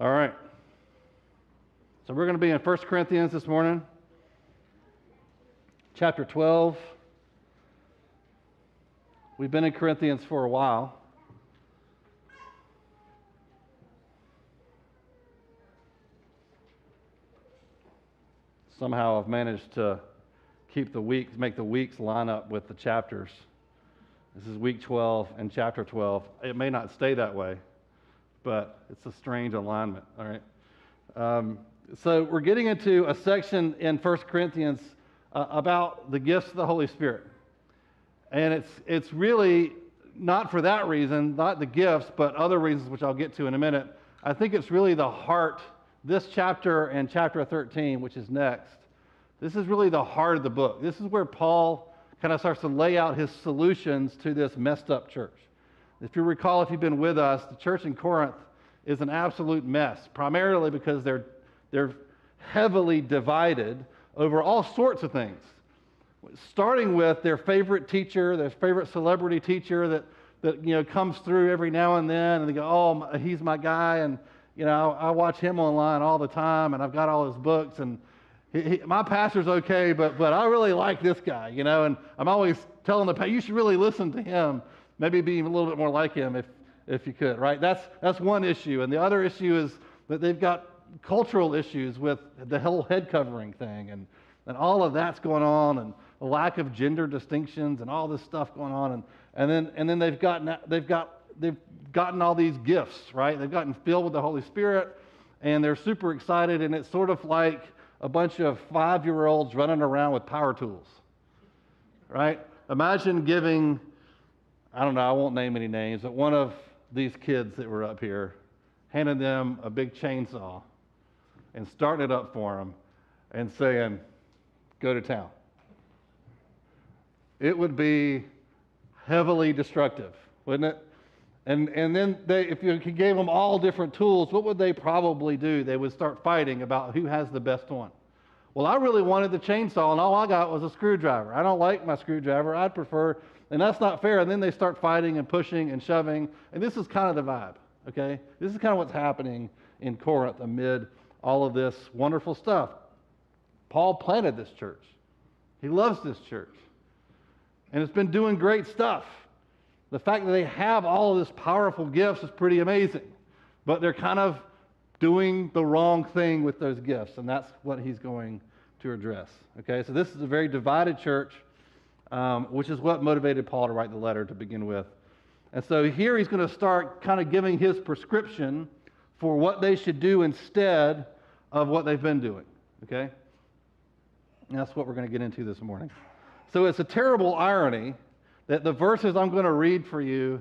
All right. So we're going to be in 1 Corinthians this morning, chapter 12. We've been in Corinthians for a while. Somehow I've managed to keep the weeks, make the weeks line up with the chapters. This is week 12 and chapter 12. It may not stay that way, but it's a strange alignment, all right? Um, so we're getting into a section in 1 Corinthians uh, about the gifts of the Holy Spirit. And it's, it's really not for that reason, not the gifts, but other reasons, which I'll get to in a minute. I think it's really the heart, this chapter and chapter 13, which is next. This is really the heart of the book. This is where Paul kind of starts to lay out his solutions to this messed up church. If you recall, if you've been with us, the church in Corinth is an absolute mess, primarily because they're, they're heavily divided over all sorts of things. Starting with their favorite teacher, their favorite celebrity teacher that, that you know, comes through every now and then, and they go, Oh, he's my guy, and you know, I watch him online all the time, and I've got all his books, and he, he, my pastor's okay, but, but I really like this guy, you know, and I'm always telling the pastor, you should really listen to him, maybe be a little bit more like him if, if you could, right? That's, that's one issue. And the other issue is that they've got cultural issues with the whole head covering thing, and, and all of that's going on, and a lack of gender distinctions, and all this stuff going on. And, and, then, and then they've, gotten, they've, got, they've gotten all these gifts, right? They've gotten filled with the Holy Spirit, and they're super excited, and it's sort of like, a bunch of five year olds running around with power tools. Right? Imagine giving, I don't know, I won't name any names, but one of these kids that were up here, handed them a big chainsaw and starting it up for them and saying, go to town. It would be heavily destructive, wouldn't it? And, and then they, if you gave them all different tools, what would they probably do? They would start fighting about who has the best one. Well, I really wanted the chainsaw, and all I got was a screwdriver. I don't like my screwdriver. I'd prefer, and that's not fair. And then they start fighting and pushing and shoving. And this is kind of the vibe, okay? This is kind of what's happening in Corinth amid all of this wonderful stuff. Paul planted this church, he loves this church, and it's been doing great stuff. The fact that they have all of this powerful gifts is pretty amazing. But they're kind of doing the wrong thing with those gifts, and that's what he's going to address. Okay, so this is a very divided church, um, which is what motivated Paul to write the letter to begin with. And so here he's going to start kind of giving his prescription for what they should do instead of what they've been doing. Okay? And that's what we're going to get into this morning. So it's a terrible irony that the verses I'm going to read for you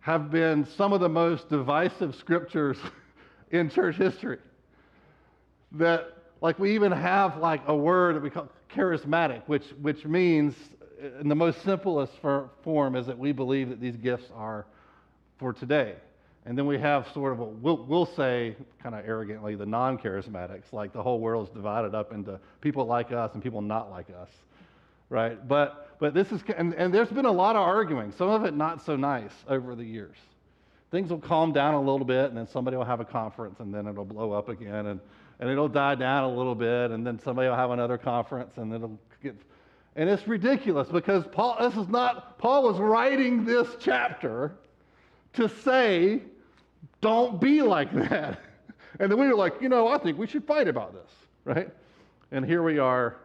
have been some of the most divisive scriptures in church history. That, like, we even have like a word that we call charismatic, which, which means, Uh, in the most simplest form, is that we believe that these gifts are for today. And then we have sort of, a, we'll, we'll say kind of arrogantly, the non charismatics, like the whole world is divided up into people like us and people not like us right? But, but this is, and, and there's been a lot of arguing, some of it not so nice over the years. Things will calm down a little bit, and then somebody will have a conference, and then it'll blow up again, and, and it'll die down a little bit, and then somebody will have another conference, and it'll get, and it's ridiculous because Paul, this is not, Paul was writing this chapter to say, don't be like that. And then we were like, you know, I think we should fight about this, right? And here we are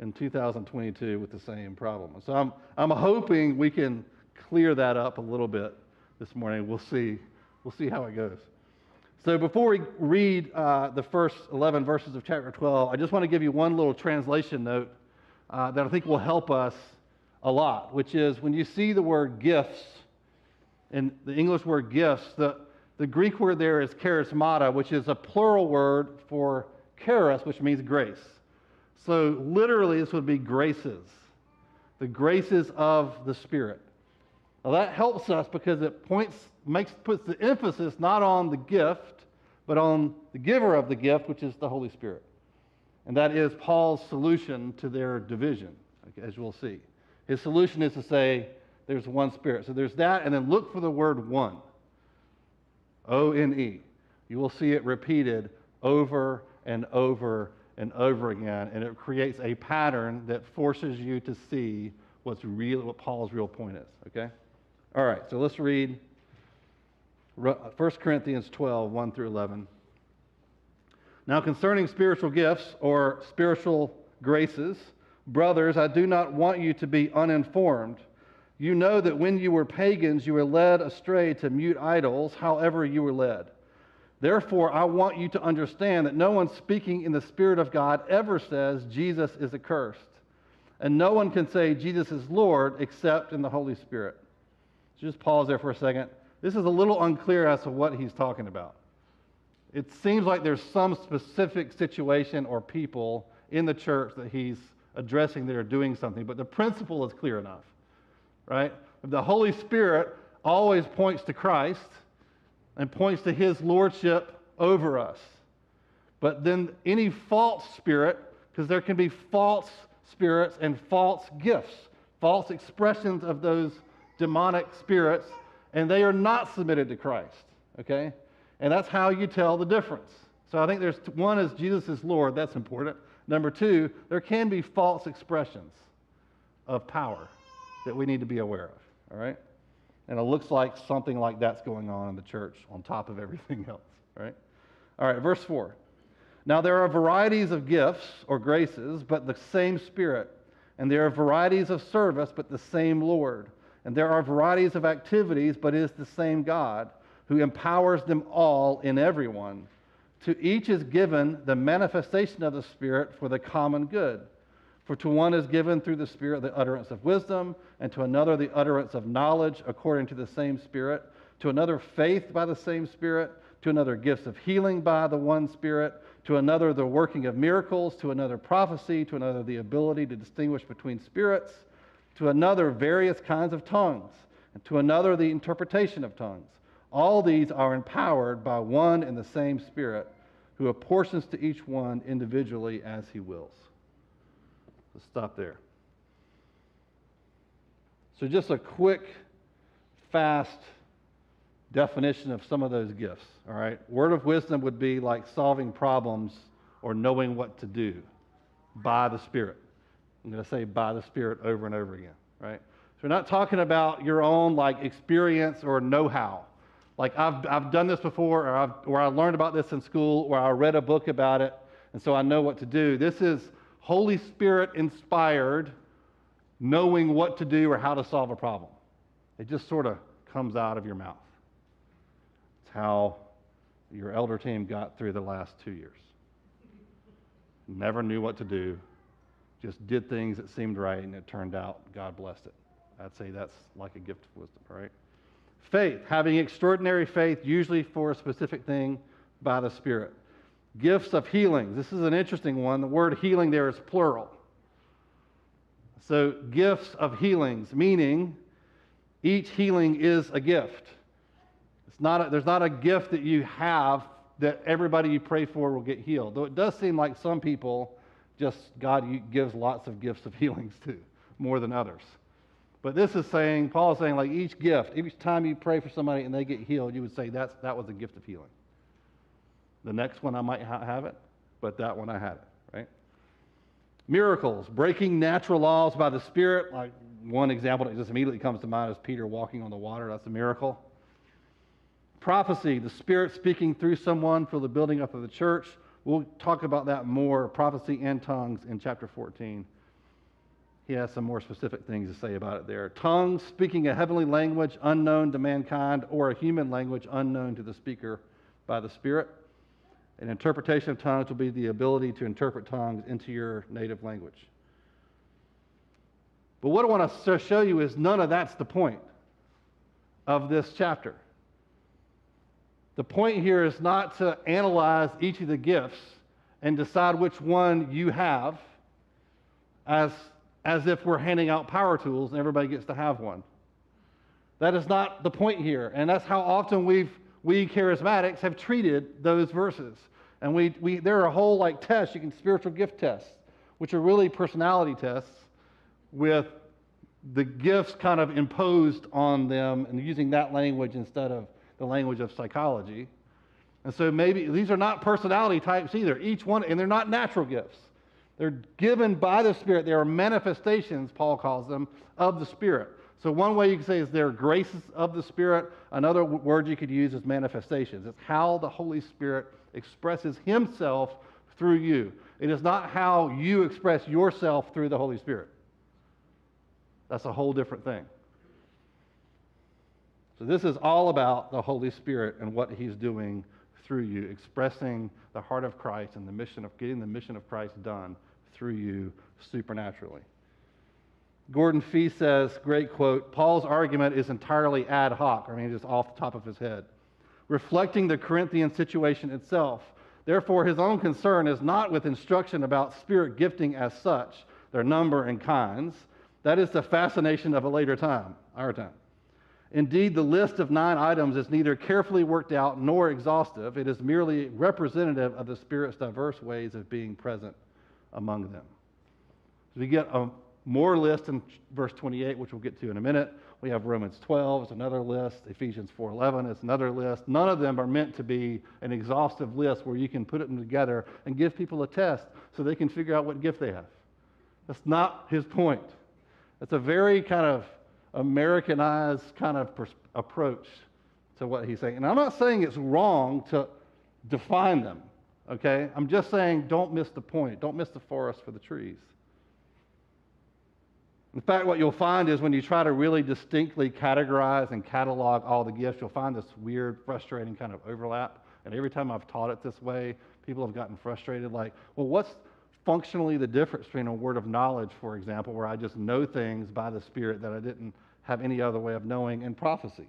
in 2022 with the same problem. So I'm, I'm hoping we can clear that up a little bit this morning. We'll see. We'll see how it goes. So before we read uh, the first 11 verses of chapter 12, I just want to give you one little translation note uh, that I think will help us a lot, which is when you see the word gifts, and the English word gifts, the, the Greek word there is charismata, which is a plural word for charis, which means grace. So, literally, this would be graces, the graces of the Spirit. Now, that helps us because it points, makes, puts the emphasis not on the gift, but on the giver of the gift, which is the Holy Spirit. And that is Paul's solution to their division, as we'll see. His solution is to say there's one Spirit. So there's that, and then look for the word one O N E. You will see it repeated over and over and over again, and it creates a pattern that forces you to see what's real, what Paul's real point is. Okay? All right, so let's read 1 Corinthians 12, 1 through 11. Now, concerning spiritual gifts or spiritual graces, brothers, I do not want you to be uninformed. You know that when you were pagans, you were led astray to mute idols, however, you were led. Therefore, I want you to understand that no one speaking in the Spirit of God ever says Jesus is accursed. And no one can say Jesus is Lord except in the Holy Spirit. So just pause there for a second. This is a little unclear as to what he's talking about. It seems like there's some specific situation or people in the church that he's addressing that are doing something, but the principle is clear enough, right? The Holy Spirit always points to Christ and points to his lordship over us. But then any false spirit, because there can be false spirits and false gifts, false expressions of those demonic spirits, and they are not submitted to Christ, okay? And that's how you tell the difference. So I think there's one is Jesus is Lord, that's important. Number two, there can be false expressions of power that we need to be aware of, all right? And it looks like something like that's going on in the church on top of everything else, right? All right, verse 4. Now there are varieties of gifts or graces, but the same Spirit. And there are varieties of service, but the same Lord. And there are varieties of activities, but it is the same God who empowers them all in everyone. To each is given the manifestation of the Spirit for the common good. For to one is given through the Spirit the utterance of wisdom, and to another the utterance of knowledge according to the same Spirit, to another faith by the same Spirit, to another gifts of healing by the one Spirit, to another the working of miracles, to another prophecy, to another the ability to distinguish between spirits, to another various kinds of tongues, and to another the interpretation of tongues. All these are empowered by one and the same Spirit, who apportions to each one individually as he wills. Let's stop there. So, just a quick, fast definition of some of those gifts. All right. Word of wisdom would be like solving problems or knowing what to do by the Spirit. I'm going to say by the Spirit over and over again, right? So, we're not talking about your own like experience or know how. Like, I've, I've done this before, or, I've, or I learned about this in school, or I read a book about it, and so I know what to do. This is Holy Spirit inspired, knowing what to do or how to solve a problem. It just sort of comes out of your mouth. It's how your elder team got through the last two years. Never knew what to do, just did things that seemed right, and it turned out God blessed it. I'd say that's like a gift of wisdom, right? Faith, having extraordinary faith, usually for a specific thing by the Spirit. Gifts of healings. This is an interesting one. The word healing there is plural. So, gifts of healings, meaning each healing is a gift. It's not a, there's not a gift that you have that everybody you pray for will get healed. Though it does seem like some people just God gives lots of gifts of healings to, more than others. But this is saying, Paul is saying, like each gift, each time you pray for somebody and they get healed, you would say that's, that was a gift of healing. The next one I might ha- have it, but that one I had it, right? Miracles, breaking natural laws by the Spirit. Like one example that just immediately comes to mind is Peter walking on the water. That's a miracle. Prophecy, the Spirit speaking through someone for the building up of the church. We'll talk about that more, prophecy and tongues, in chapter 14. He has some more specific things to say about it there. Tongues, speaking a heavenly language unknown to mankind, or a human language unknown to the speaker by the Spirit. An interpretation of tongues will be the ability to interpret tongues into your native language. But what I want to show you is none of that's the point of this chapter. The point here is not to analyze each of the gifts and decide which one you have as, as if we're handing out power tools and everybody gets to have one. That is not the point here. And that's how often we've, we charismatics have treated those verses. And we, we, there are a whole like tests, you can spiritual gift tests, which are really personality tests with the gifts kind of imposed on them and using that language instead of the language of psychology. And so maybe these are not personality types either. Each one, and they're not natural gifts. They're given by the Spirit. They are manifestations, Paul calls them, of the Spirit. So one way you can say is they're graces of the Spirit. Another word you could use is manifestations. It's how the Holy Spirit expresses Himself through you. It is not how you express yourself through the Holy Spirit. That's a whole different thing. So, this is all about the Holy Spirit and what He's doing through you, expressing the heart of Christ and the mission of getting the mission of Christ done through you supernaturally. Gordon Fee says, great quote, Paul's argument is entirely ad hoc, I mean, just off the top of his head, reflecting the Corinthian situation itself. Therefore, his own concern is not with instruction about spirit gifting as such, their number and kinds. That is the fascination of a later time, our time. Indeed, the list of nine items is neither carefully worked out nor exhaustive. It is merely representative of the Spirit's diverse ways of being present among them. So we get a more list in verse 28, which we'll get to in a minute. We have Romans 12 is another list. Ephesians 4:11 is another list. None of them are meant to be an exhaustive list where you can put them together and give people a test so they can figure out what gift they have. That's not his point. It's a very kind of Americanized kind of pers- approach to what he's saying. And I'm not saying it's wrong to define them, okay? I'm just saying don't miss the point. Don't miss the forest for the trees. In fact, what you'll find is when you try to really distinctly categorize and catalog all the gifts, you'll find this weird, frustrating kind of overlap. And every time I've taught it this way, people have gotten frustrated like, well, what's functionally the difference between a word of knowledge, for example, where I just know things by the Spirit that I didn't have any other way of knowing, and prophecy?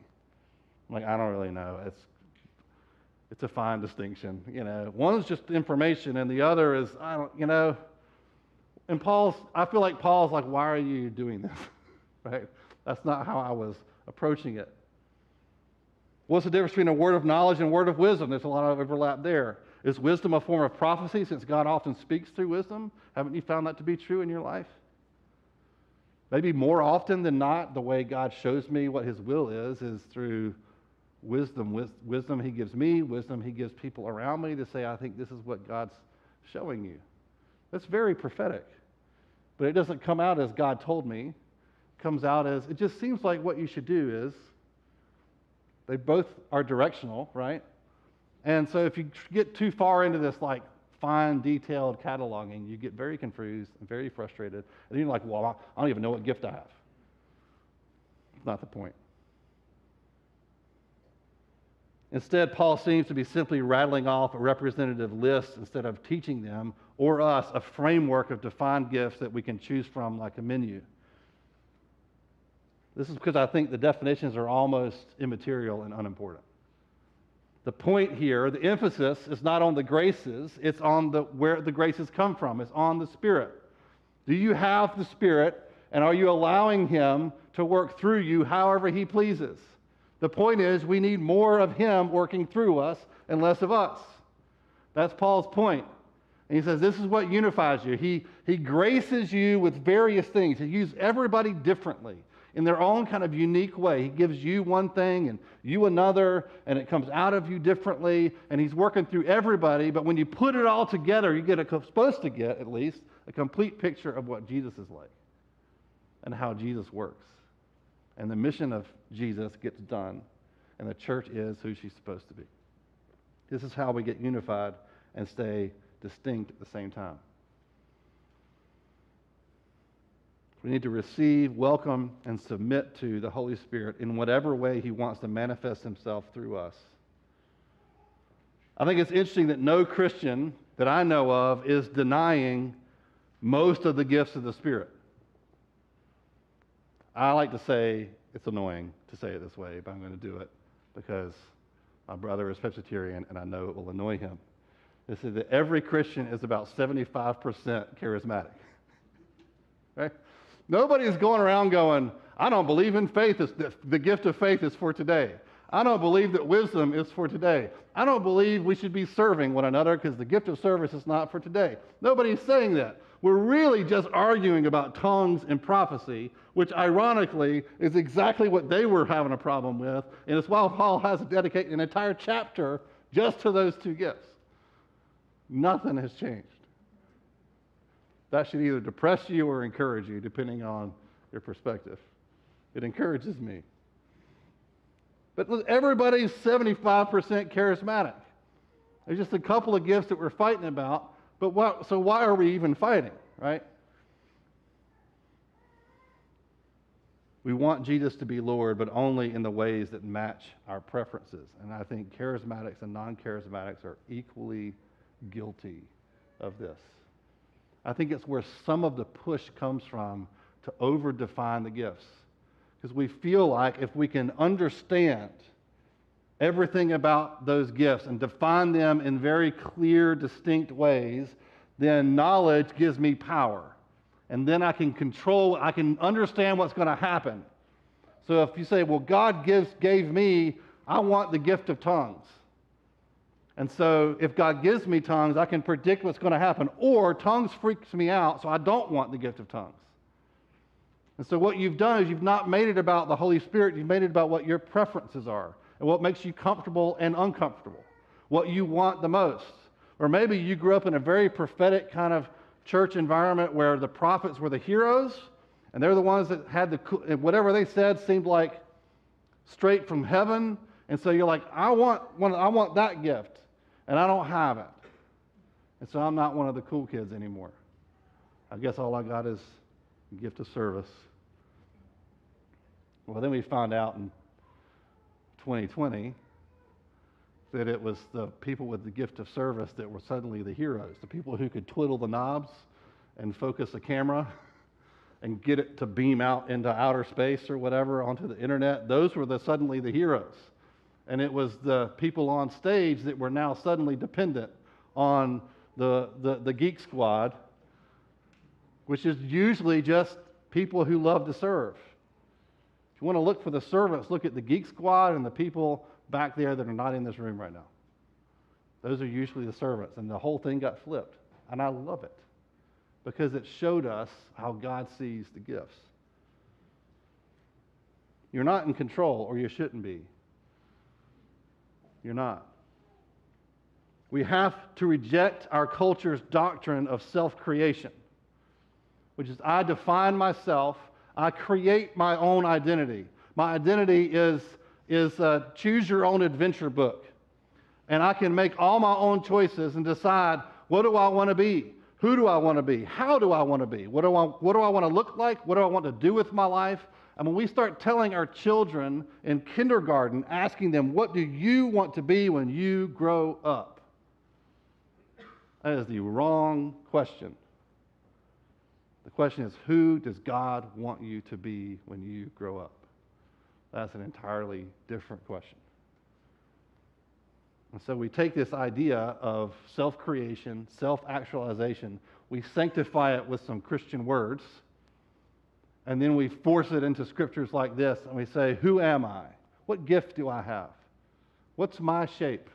I'm like, I don't really know. It's it's a fine distinction. You know, one's just information, and the other is I don't. You know, and Paul's. I feel like Paul's like, why are you doing this? right? That's not how I was approaching it. What's the difference between a word of knowledge and word of wisdom? There's a lot of overlap there. Is wisdom a form of prophecy since God often speaks through wisdom? Haven't you found that to be true in your life? Maybe more often than not, the way God shows me what His will is, is through wisdom. Wisdom He gives me, wisdom He gives people around me to say, I think this is what God's showing you. That's very prophetic. But it doesn't come out as God told me. It comes out as, it just seems like what you should do is, they both are directional, right? And so if you get too far into this, like fine, detailed cataloging, you get very confused and very frustrated. And you're like, well, I don't even know what gift I have. Not the point. Instead, Paul seems to be simply rattling off a representative list instead of teaching them or us a framework of defined gifts that we can choose from like a menu. This is because I think the definitions are almost immaterial and unimportant. The point here, the emphasis is not on the graces, it's on the, where the graces come from. It's on the Spirit. Do you have the Spirit, and are you allowing Him to work through you however He pleases? The point is, we need more of Him working through us and less of us. That's Paul's point. And he says, This is what unifies you. He, he graces you with various things. He uses everybody differently in their own kind of unique way. He gives you one thing and you another, and it comes out of you differently, and He's working through everybody. But when you put it all together, you get a, supposed to get, at least, a complete picture of what Jesus is like and how Jesus works. And the mission of Jesus gets done, and the church is who she's supposed to be. This is how we get unified and stay distinct at the same time. We need to receive, welcome, and submit to the Holy Spirit in whatever way He wants to manifest Himself through us. I think it's interesting that no Christian that I know of is denying most of the gifts of the Spirit. I like to say it's annoying to say it this way, but I'm going to do it because my brother is Presbyterian and I know it will annoy him. This is that every Christian is about 75% charismatic. Right? Nobody's going around going, I don't believe in faith. The, the gift of faith is for today. I don't believe that wisdom is for today. I don't believe we should be serving one another because the gift of service is not for today. Nobody's saying that. We're really just arguing about tongues and prophecy, which ironically is exactly what they were having a problem with. And it's why Paul has to dedicate an entire chapter just to those two gifts. Nothing has changed. That should either depress you or encourage you, depending on your perspective. It encourages me. But everybody's 75% charismatic. There's just a couple of gifts that we're fighting about. But what, so why are we even fighting, right? We want Jesus to be Lord, but only in the ways that match our preferences. And I think charismatics and non charismatics are equally guilty of this. I think it's where some of the push comes from to over define the gifts. Because we feel like if we can understand everything about those gifts and define them in very clear, distinct ways, then knowledge gives me power and then I can control, I can understand what's going to happen. So if you say, well, God gives, gave me, I want the gift of tongues. And so if God gives me tongues, I can predict what's going to happen. Or tongues freaks me out, so I don't want the gift of tongues. And so what you've done is you've not made it about the Holy Spirit, you've made it about what your preferences are and what makes you comfortable and uncomfortable, what you want the most. Or maybe you grew up in a very prophetic kind of church environment where the prophets were the heroes and they're the ones that had the whatever they said seemed like straight from heaven. And so you're like i want one i want that gift and i don't have it. And so i'm not one of the cool kids anymore. I guess all i got is a gift of service. Well then we found out in 2020 that it was the people with the gift of service that were suddenly the heroes, the people who could twiddle the knobs and focus a camera and get it to beam out into outer space or whatever onto the internet. Those were the, suddenly the heroes. And it was the people on stage that were now suddenly dependent on the, the, the geek squad, which is usually just people who love to serve. You want to look for the servants, look at the geek squad and the people back there that are not in this room right now. Those are usually the servants, and the whole thing got flipped. And I love it because it showed us how God sees the gifts. You're not in control, or you shouldn't be. You're not. We have to reject our culture's doctrine of self creation, which is I define myself, I create my own identity. My identity is is a choose your own adventure book. And I can make all my own choices and decide what do I want to be? Who do I want to be? How do I want to be? What do I, what do I want to look like? What do I want to do with my life? And when we start telling our children in kindergarten, asking them, What do you want to be when you grow up? That is the wrong question. Question is, Who does God want you to be when you grow up? That's an entirely different question. And so we take this idea of self creation, self actualization, we sanctify it with some Christian words, and then we force it into scriptures like this, and we say, Who am I? What gift do I have? What's my shape?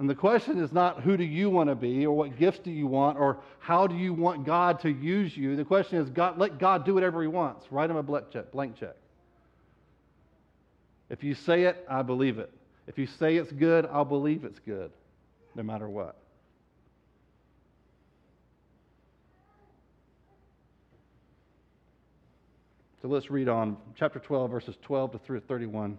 And the question is not who do you want to be or what gifts do you want or how do you want God to use you. The question is God, let God do whatever he wants. Write him a blank check. Blank check. If you say it, I believe it. If you say it's good, I'll believe it's good, no matter what. So let's read on chapter 12, verses 12 to 31.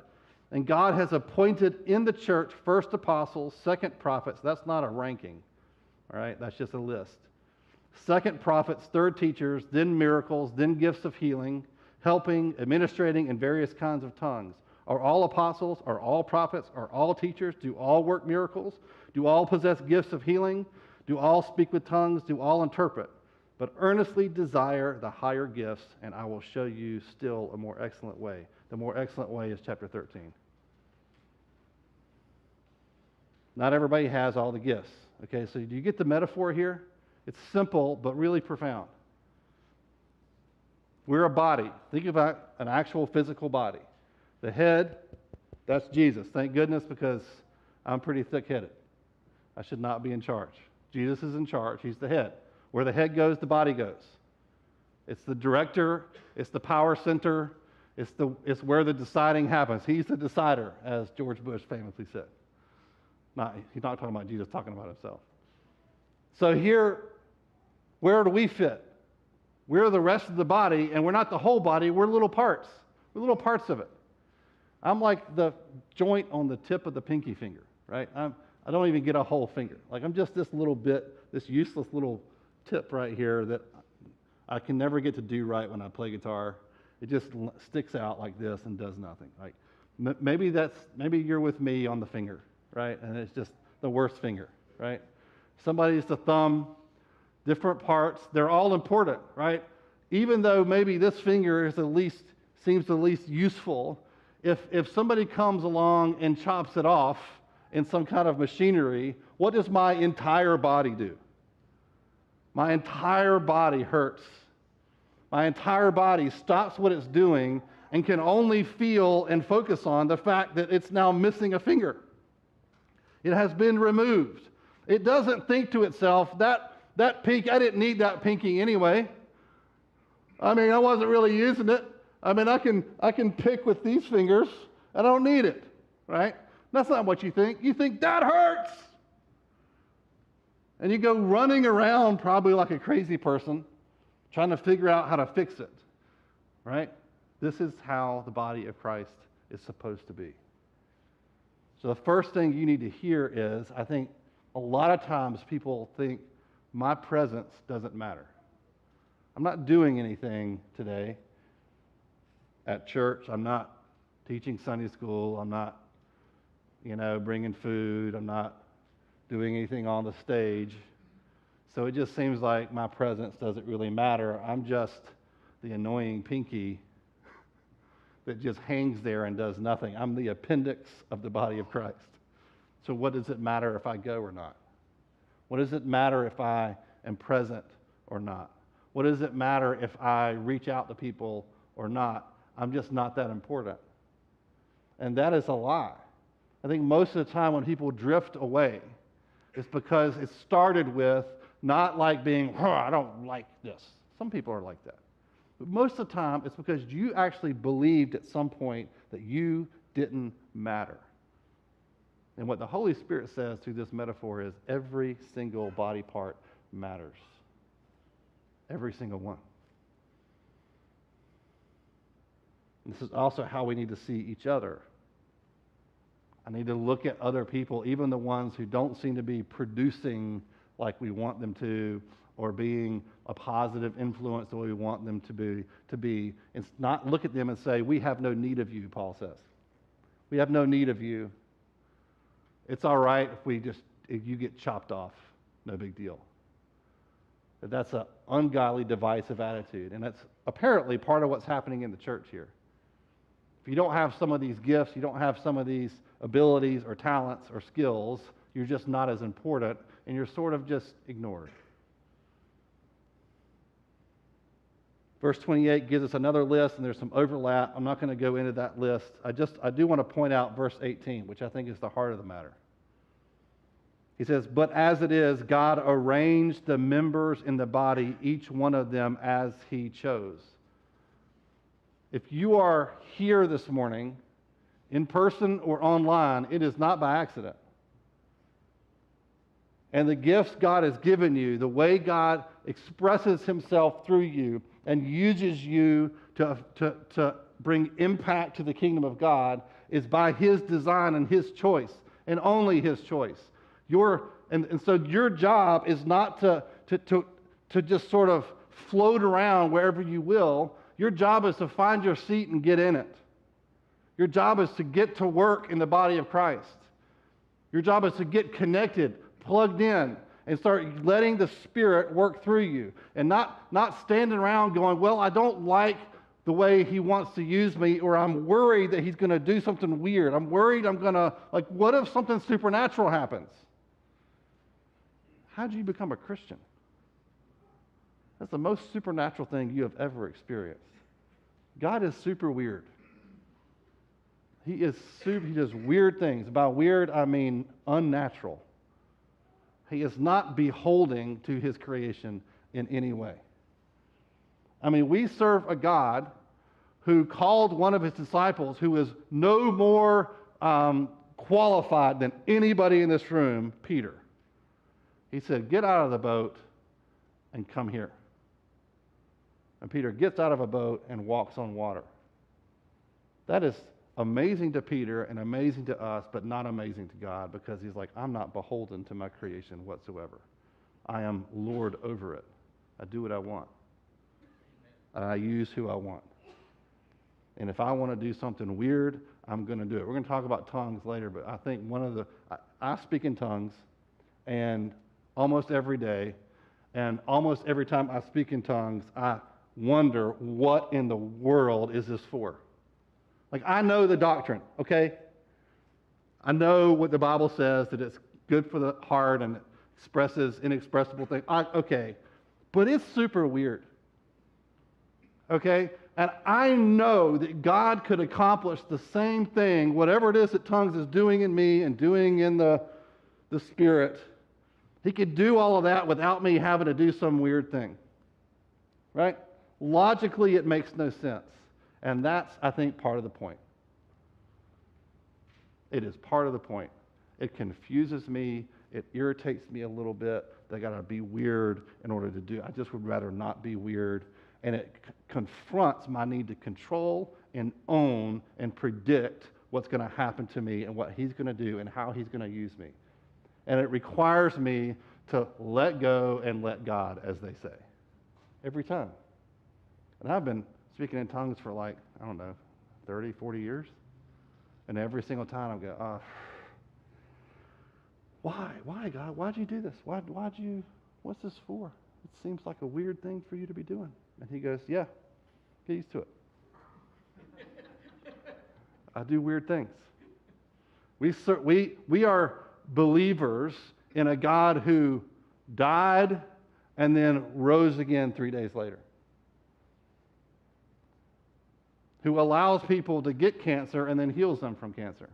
And God has appointed in the church first apostles, second prophets. That's not a ranking, all right? That's just a list. Second prophets, third teachers, then miracles, then gifts of healing, helping, administrating, and various kinds of tongues. Are all apostles? Are all prophets? Are all teachers? Do all work miracles? Do all possess gifts of healing? Do all speak with tongues? Do all interpret? But earnestly desire the higher gifts, and I will show you still a more excellent way. The more excellent way is chapter 13. Not everybody has all the gifts. Okay, so do you get the metaphor here? It's simple, but really profound. We're a body. Think about an actual physical body. The head, that's Jesus. Thank goodness because I'm pretty thick headed. I should not be in charge. Jesus is in charge, He's the head. Where the head goes, the body goes. It's the director, it's the power center, it's, the, it's where the deciding happens. He's the decider, as George Bush famously said. Not, he's not talking about Jesus, talking about himself. So here, where do we fit? We're the rest of the body, and we're not the whole body, we're little parts. We're little parts of it. I'm like the joint on the tip of the pinky finger, right? I'm, I don't even get a whole finger. Like I'm just this little bit, this useless little tip right here that I can never get to do right when I play guitar. It just sticks out like this and does nothing. Like maybe that's maybe you're with me on the finger, right? And it's just the worst finger, right? Somebody's the thumb, different parts, they're all important, right? Even though maybe this finger is the least seems the least useful, if, if somebody comes along and chops it off in some kind of machinery, what does my entire body do? My entire body hurts. My entire body stops what it's doing and can only feel and focus on the fact that it's now missing a finger. It has been removed. It doesn't think to itself, that, that pinky, I didn't need that pinky anyway. I mean, I wasn't really using it. I mean, I can, I can pick with these fingers. I don't need it, right? That's not what you think. You think that hurts. And you go running around probably like a crazy person trying to figure out how to fix it, right? This is how the body of Christ is supposed to be. So the first thing you need to hear is I think a lot of times people think my presence doesn't matter. I'm not doing anything today at church. I'm not teaching Sunday school. I'm not, you know, bringing food. I'm not doing anything on the stage. So it just seems like my presence doesn't really matter. I'm just the annoying pinky that just hangs there and does nothing. I'm the appendix of the body of Christ. So what does it matter if I go or not? What does it matter if I am present or not? What does it matter if I reach out to people or not? I'm just not that important. And that is a lie. I think most of the time when people drift away, it's because it started with not like being, I don't like this. Some people are like that. Most of the time, it's because you actually believed at some point that you didn't matter. And what the Holy Spirit says through this metaphor is every single body part matters. Every single one. And this is also how we need to see each other. I need to look at other people, even the ones who don't seem to be producing like we want them to, or being a positive influence the way we want them to be, to be. and not look at them and say, We have no need of you, Paul says. We have no need of you. it's all right if we just, if you get chopped off. No big deal. That's an ungodly, divisive attitude. And that's apparently part of what's happening in the church here. If you don't have some of these gifts, you don't have some of these abilities or talents or skills, you're just not as important and you're sort of just ignored. Verse 28 gives us another list, and there's some overlap. I'm not going to go into that list. I just I do want to point out verse 18, which I think is the heart of the matter. He says, But as it is, God arranged the members in the body, each one of them as he chose. If you are here this morning, in person or online, it is not by accident. And the gifts God has given you, the way God expresses himself through you, and uses you to, to, to bring impact to the kingdom of God is by His design and His choice, and only His choice. Your, and, and so your job is not to, to, to, to just sort of float around wherever you will. Your job is to find your seat and get in it. Your job is to get to work in the body of Christ. Your job is to get connected, plugged in, and start letting the Spirit work through you and not, not standing around going, Well, I don't like the way he wants to use me, or I'm worried that he's going to do something weird. I'm worried I'm going to, like, what if something supernatural happens? How do you become a Christian? That's the most supernatural thing you have ever experienced. God is super weird. He is super, he does weird things. By weird, I mean unnatural. He is not beholding to his creation in any way. I mean, we serve a God who called one of his disciples who is no more um, qualified than anybody in this room, Peter. He said, Get out of the boat and come here. And Peter gets out of a boat and walks on water. That is amazing to Peter and amazing to us, but not amazing to God because he's like, I'm not beholden to my creation whatsoever. I am Lord over it. I do what I want. I use who I want. And if I want to do something weird, I'm going to do it. We're going to talk about tongues later, but I think one of the, I, I speak in tongues and almost every day, and almost every time I speak in tongues, I wonder what in the world is this for? Like, I know the doctrine, okay? I know what the Bible says, that it's good for the heart and expresses inexpressible things. I, okay. But it's super weird. Okay? And I know that God could accomplish the same thing, whatever it is that tongues is doing in me and doing in the, the Spirit. He could do all of that without me having to do some weird thing. Right? Logically, it makes no sense. And that's, I think, part of the point. It is part of the point. It confuses me. It irritates me a little bit. They got to be weird in order to do. I just would rather not be weird. And it c- confronts my need to control and own and predict what's going to happen to me and what he's going to do and how he's going to use me. And it requires me to let go and let God, as they say, every time. And I've been speaking in tongues for like, I don't know, 30, 40 years. And every single time I'm going, oh, uh, why? Why, God? Why'd you do this? Why, why'd you, what's this for? It seems like a weird thing for you to be doing. And he goes, yeah, get used to it. I do weird things. We, we, we are believers in a God who died and then rose again three days later. Who allows people to get cancer and then heals them from cancer,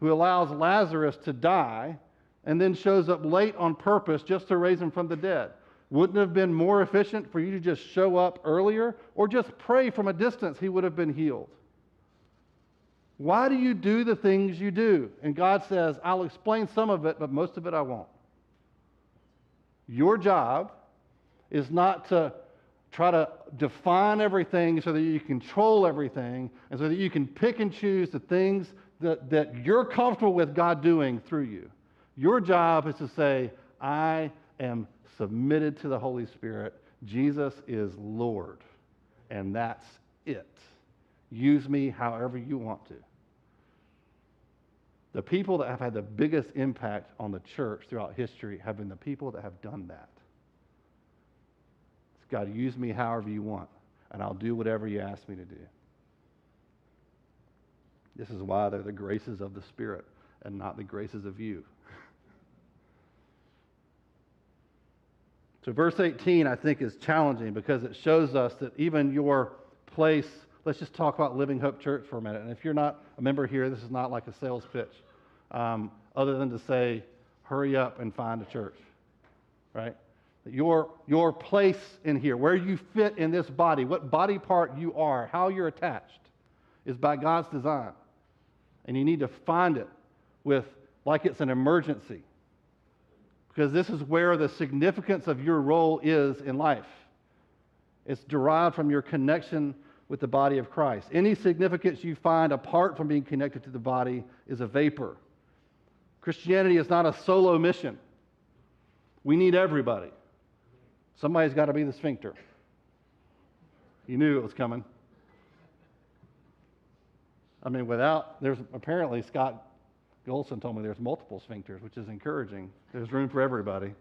who allows Lazarus to die and then shows up late on purpose just to raise him from the dead. Wouldn't it have been more efficient for you to just show up earlier or just pray from a distance he would have been healed? Why do you do the things you do? And God says, I'll explain some of it, but most of it I won't. Your job is not to try to define everything so that you control everything and so that you can pick and choose the things that, that you're comfortable with God doing through you. Your job is to say, I am submitted to the Holy Spirit. Jesus is Lord. And that's it. Use me however you want to. The people that have had the biggest impact on the church throughout history have been the people that have done that. God, use me however you want, and I'll do whatever you ask me to do. This is why they're the graces of the Spirit and not the graces of you. so, verse 18, I think, is challenging because it shows us that even your place, let's just talk about Living Hope Church for a minute. And if you're not a member here, this is not like a sales pitch, um, other than to say, hurry up and find a church, right? Your, your place in here, where you fit in this body, what body part you are, how you're attached, is by God's design. And you need to find it with like it's an emergency. Because this is where the significance of your role is in life. It's derived from your connection with the body of Christ. Any significance you find apart from being connected to the body is a vapor. Christianity is not a solo mission. We need everybody. Somebody's got to be the sphincter. You knew it was coming. I mean, without, there's apparently Scott Golson told me there's multiple sphincters, which is encouraging. There's room for everybody.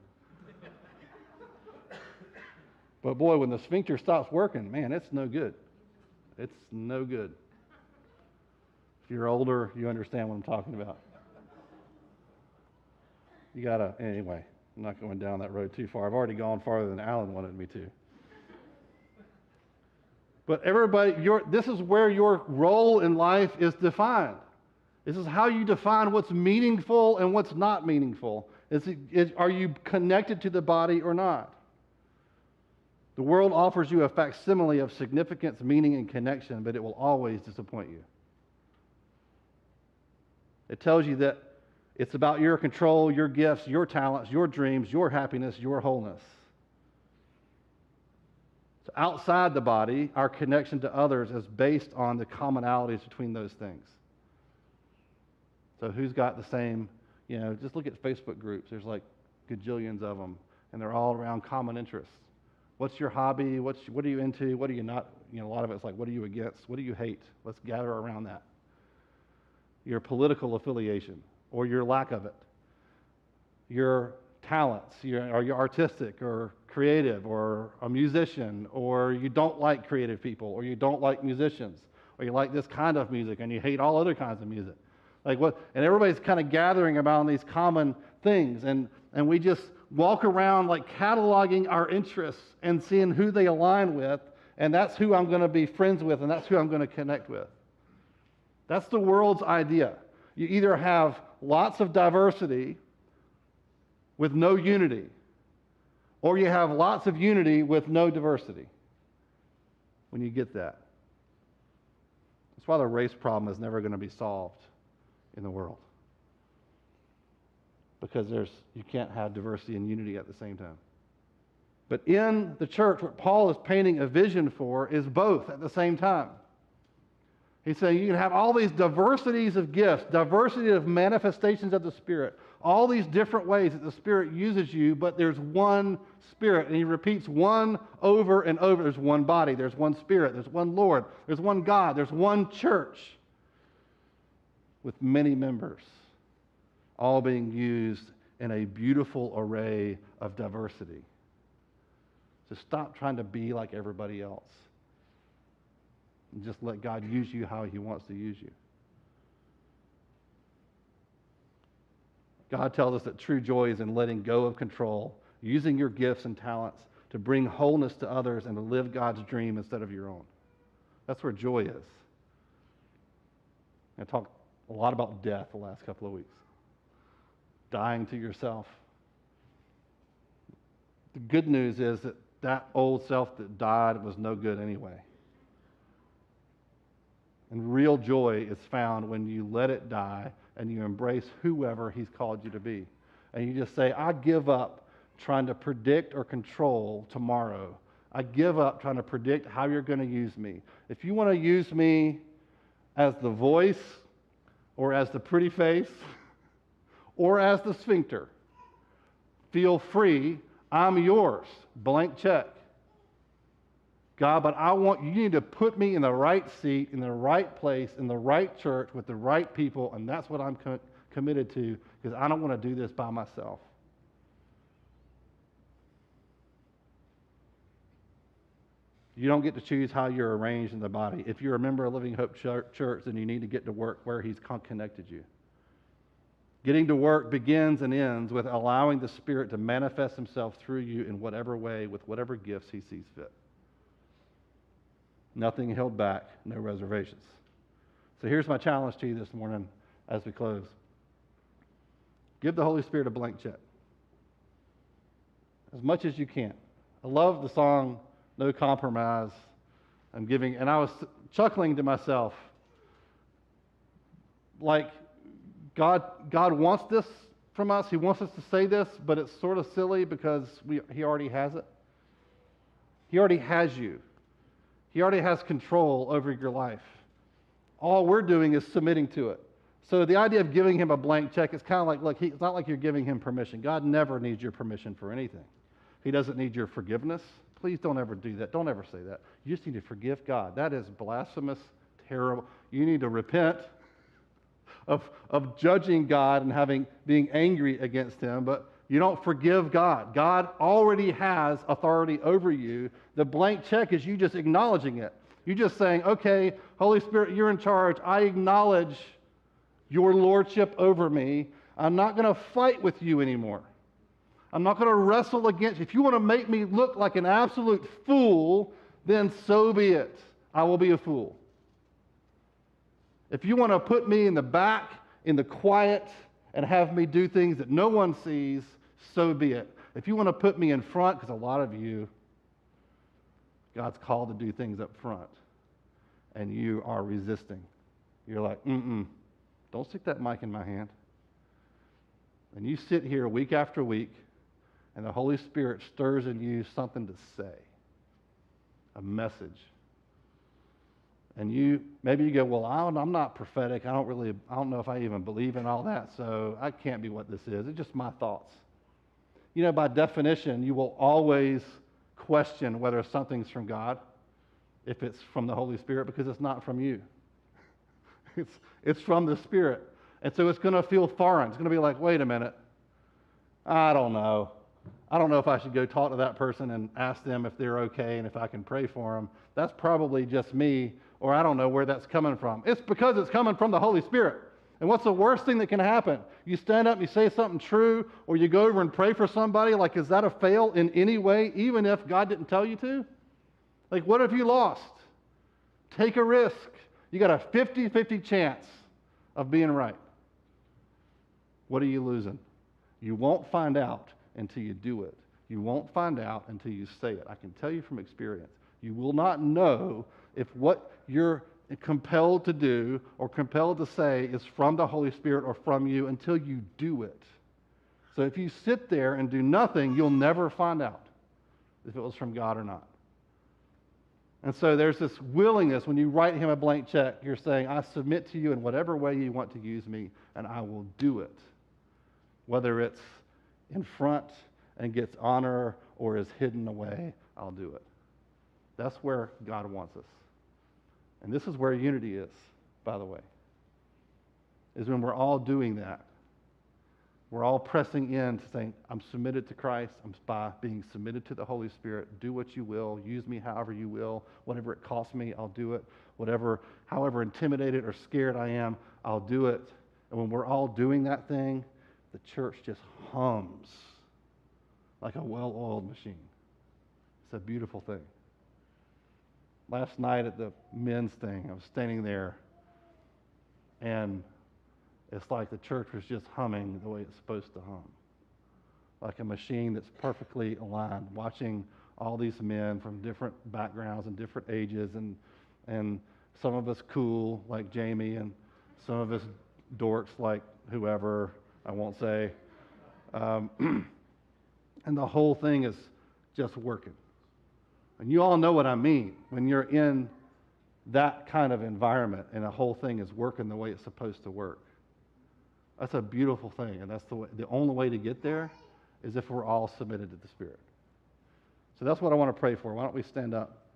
but boy, when the sphincter stops working, man, it's no good. It's no good. If you're older, you understand what I'm talking about. You gotta, anyway, I'm not going down that road too far. I've already gone farther than Alan wanted me to. But everybody, your, this is where your role in life is defined. This is how you define what's meaningful and what's not meaningful. Is, is, are you connected to the body or not? The world offers you a facsimile of significance, meaning, and connection, but it will always disappoint you. It tells you that it's about your control, your gifts, your talents, your dreams, your happiness, your wholeness. So outside the body, our connection to others is based on the commonalities between those things. So who's got the same, you know, just look at Facebook groups. There's like gajillions of them, and they're all around common interests. What's your hobby? What's, what are you into? What are you not? You know, a lot of it's like, what are you against? What do you hate? Let's gather around that. Your political affiliation or your lack of it. Your talents. Are you artistic or creative or a musician or you don't like creative people or you don't like musicians or you like this kind of music and you hate all other kinds of music like what and everybody's kind of gathering around these common things and and we just walk around like cataloging our interests and seeing who they align with and that's who i'm going to be friends with and that's who i'm going to connect with that's the world's idea you either have lots of diversity with no unity or you have lots of unity with no diversity when you get that. That's why the race problem is never going to be solved in the world. Because there's, you can't have diversity and unity at the same time. But in the church, what Paul is painting a vision for is both at the same time. He's saying you can have all these diversities of gifts, diversity of manifestations of the Spirit, all these different ways that the Spirit uses you, but there's one Spirit. And he repeats one over and over. There's one body, there's one Spirit, there's one Lord, there's one God, there's one church with many members, all being used in a beautiful array of diversity. So stop trying to be like everybody else. And just let God use you how He wants to use you. God tells us that true joy is in letting go of control, using your gifts and talents to bring wholeness to others and to live God's dream instead of your own. That's where joy is. I talked a lot about death the last couple of weeks. Dying to yourself. The good news is that that old self that died was no good anyway. And real joy is found when you let it die and you embrace whoever He's called you to be. And you just say, I give up trying to predict or control tomorrow. I give up trying to predict how you're going to use me. If you want to use me as the voice or as the pretty face or as the sphincter, feel free. I'm yours. Blank check. God, but I want you need to put me in the right seat, in the right place, in the right church with the right people, and that's what I'm co- committed to because I don't want to do this by myself. You don't get to choose how you're arranged in the body. If you're a member of Living Hope Church, then you need to get to work where He's connected you. Getting to work begins and ends with allowing the Spirit to manifest Himself through you in whatever way, with whatever gifts He sees fit. Nothing held back, no reservations. So here's my challenge to you this morning as we close give the Holy Spirit a blank check as much as you can. I love the song No Compromise. I'm giving, and I was chuckling to myself like, God, God wants this from us. He wants us to say this, but it's sort of silly because we, He already has it. He already has you, He already has control over your life. All we're doing is submitting to it. So the idea of giving Him a blank check is kind of like, look, he, it's not like you're giving Him permission. God never needs your permission for anything. He doesn't need your forgiveness. Please don't ever do that. Don't ever say that. You just need to forgive God. That is blasphemous, terrible. You need to repent of, of judging God and having being angry against him, but you don't forgive God. God already has authority over you. The blank check is you just acknowledging it. You just saying, okay, Holy Spirit, you're in charge. I acknowledge your lordship over me. I'm not going to fight with you anymore. I'm not going to wrestle against you. If you want to make me look like an absolute fool, then so be it. I will be a fool. If you want to put me in the back, in the quiet, and have me do things that no one sees, so be it. If you want to put me in front, because a lot of you, God's called to do things up front, and you are resisting. You're like, mm mm, don't stick that mic in my hand. And you sit here week after week, and the Holy Spirit stirs in you something to say, a message and you maybe you go, well, I'm not prophetic. I don't really, I don't know if I even believe in all that, so I can't be what this is. It's just my thoughts. You know, by definition, you will always question whether something's from God if it's from the Holy Spirit because it's not from you. It's, it's from the Spirit. And so it's going to feel foreign. It's going to be like, wait a minute. I don't know. I don't know if I should go talk to that person and ask them if they're okay and if I can pray for them. That's probably just me or I don't know where that's coming from. It's because it's coming from the Holy Spirit. And what's the worst thing that can happen? You stand up and you say something true, or you go over and pray for somebody. Like, is that a fail in any way, even if God didn't tell you to? Like, what if you lost? Take a risk. You got a 50 50 chance of being right. What are you losing? You won't find out until you do it. You won't find out until you say it. I can tell you from experience. You will not know if what you're compelled to do or compelled to say is from the Holy Spirit or from you until you do it. So if you sit there and do nothing, you'll never find out if it was from God or not. And so there's this willingness when you write him a blank check, you're saying, I submit to you in whatever way you want to use me, and I will do it. Whether it's in front and gets honor or is hidden away, I'll do it. That's where God wants us. And this is where unity is, by the way, is when we're all doing that. We're all pressing in to saying, I'm submitted to Christ. I'm by being submitted to the Holy Spirit. Do what you will. Use me however you will. Whatever it costs me, I'll do it. Whatever, however intimidated or scared I am, I'll do it. And when we're all doing that thing, the church just hums like a well oiled machine. It's a beautiful thing last night at the men's thing, I was standing there, and it's like the church was just humming the way it's supposed to hum. Like a machine that's perfectly aligned, watching all these men from different backgrounds and different ages, and, and some of us cool, like Jamie, and some of us dorks, like whoever, I won't say. Um, and the whole thing is just working. And you all know what I mean when you're in that kind of environment and the whole thing is working the way it's supposed to work. That's a beautiful thing, and that's the way, the only way to get there is if we're all submitted to the Spirit. So that's what I want to pray for. Why don't we stand up?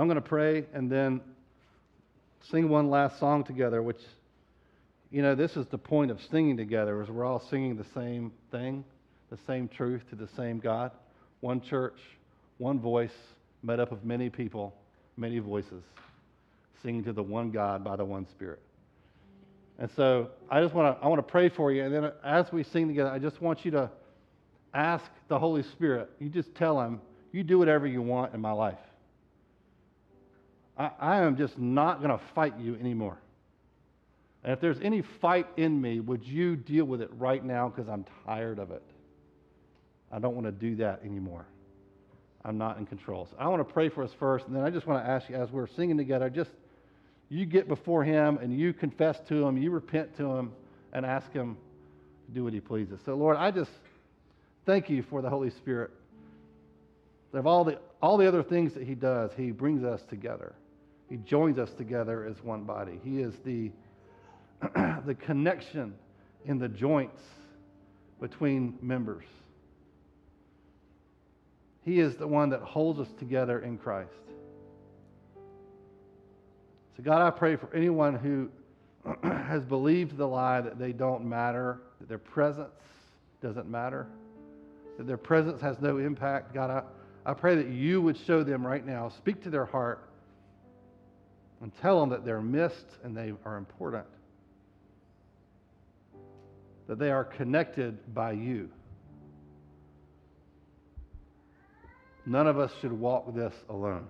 I'm going to pray and then sing one last song together, which, you know, this is the point of singing together, is we're all singing the same thing, the same truth to the same God. One church, one voice, made up of many people, many voices, singing to the one God by the one Spirit. And so I just want to I want to pray for you, and then as we sing together, I just want you to ask the Holy Spirit. You just tell him, you do whatever you want in my life. I, I am just not going to fight you anymore. And if there's any fight in me, would you deal with it right now because I'm tired of it? I don't want to do that anymore. I'm not in control. So I want to pray for us first, and then I just want to ask you as we're singing together, just you get before Him and you confess to Him, you repent to Him, and ask Him to do what He pleases. So, Lord, I just thank you for the Holy Spirit. Of all the, all the other things that He does, He brings us together. He joins us together as one body. He is the, the connection in the joints between members. He is the one that holds us together in Christ. So, God, I pray for anyone who has believed the lie that they don't matter, that their presence doesn't matter, that their presence has no impact. God, I, I pray that you would show them right now, speak to their heart, and tell them that they're missed and they are important, that they are connected by you. None of us should walk this alone.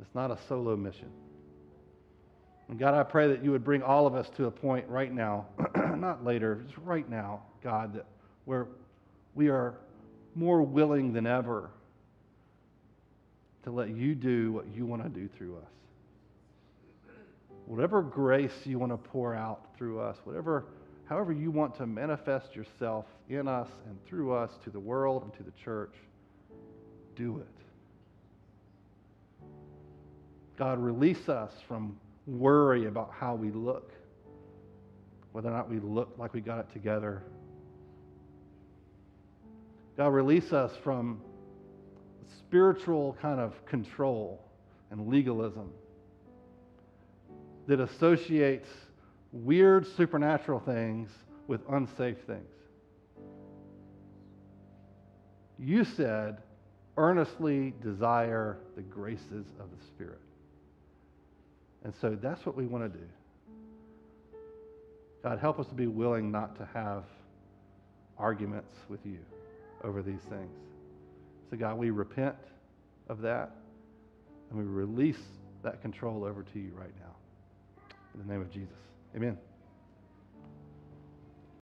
It's not a solo mission. And God, I pray that you would bring all of us to a point right now, not later, just right now, God, that where we are more willing than ever to let you do what you want to do through us. Whatever grace you want to pour out through us, whatever, however you want to manifest yourself in us and through us to the world and to the church, do it. God, release us from worry about how we look, whether or not we look like we got it together. God, release us from spiritual kind of control and legalism that associates weird supernatural things with unsafe things. You said, earnestly desire the graces of the Spirit. And so that's what we want to do. God, help us to be willing not to have arguments with you over these things. So, God, we repent of that and we release that control over to you right now. In the name of Jesus. Amen.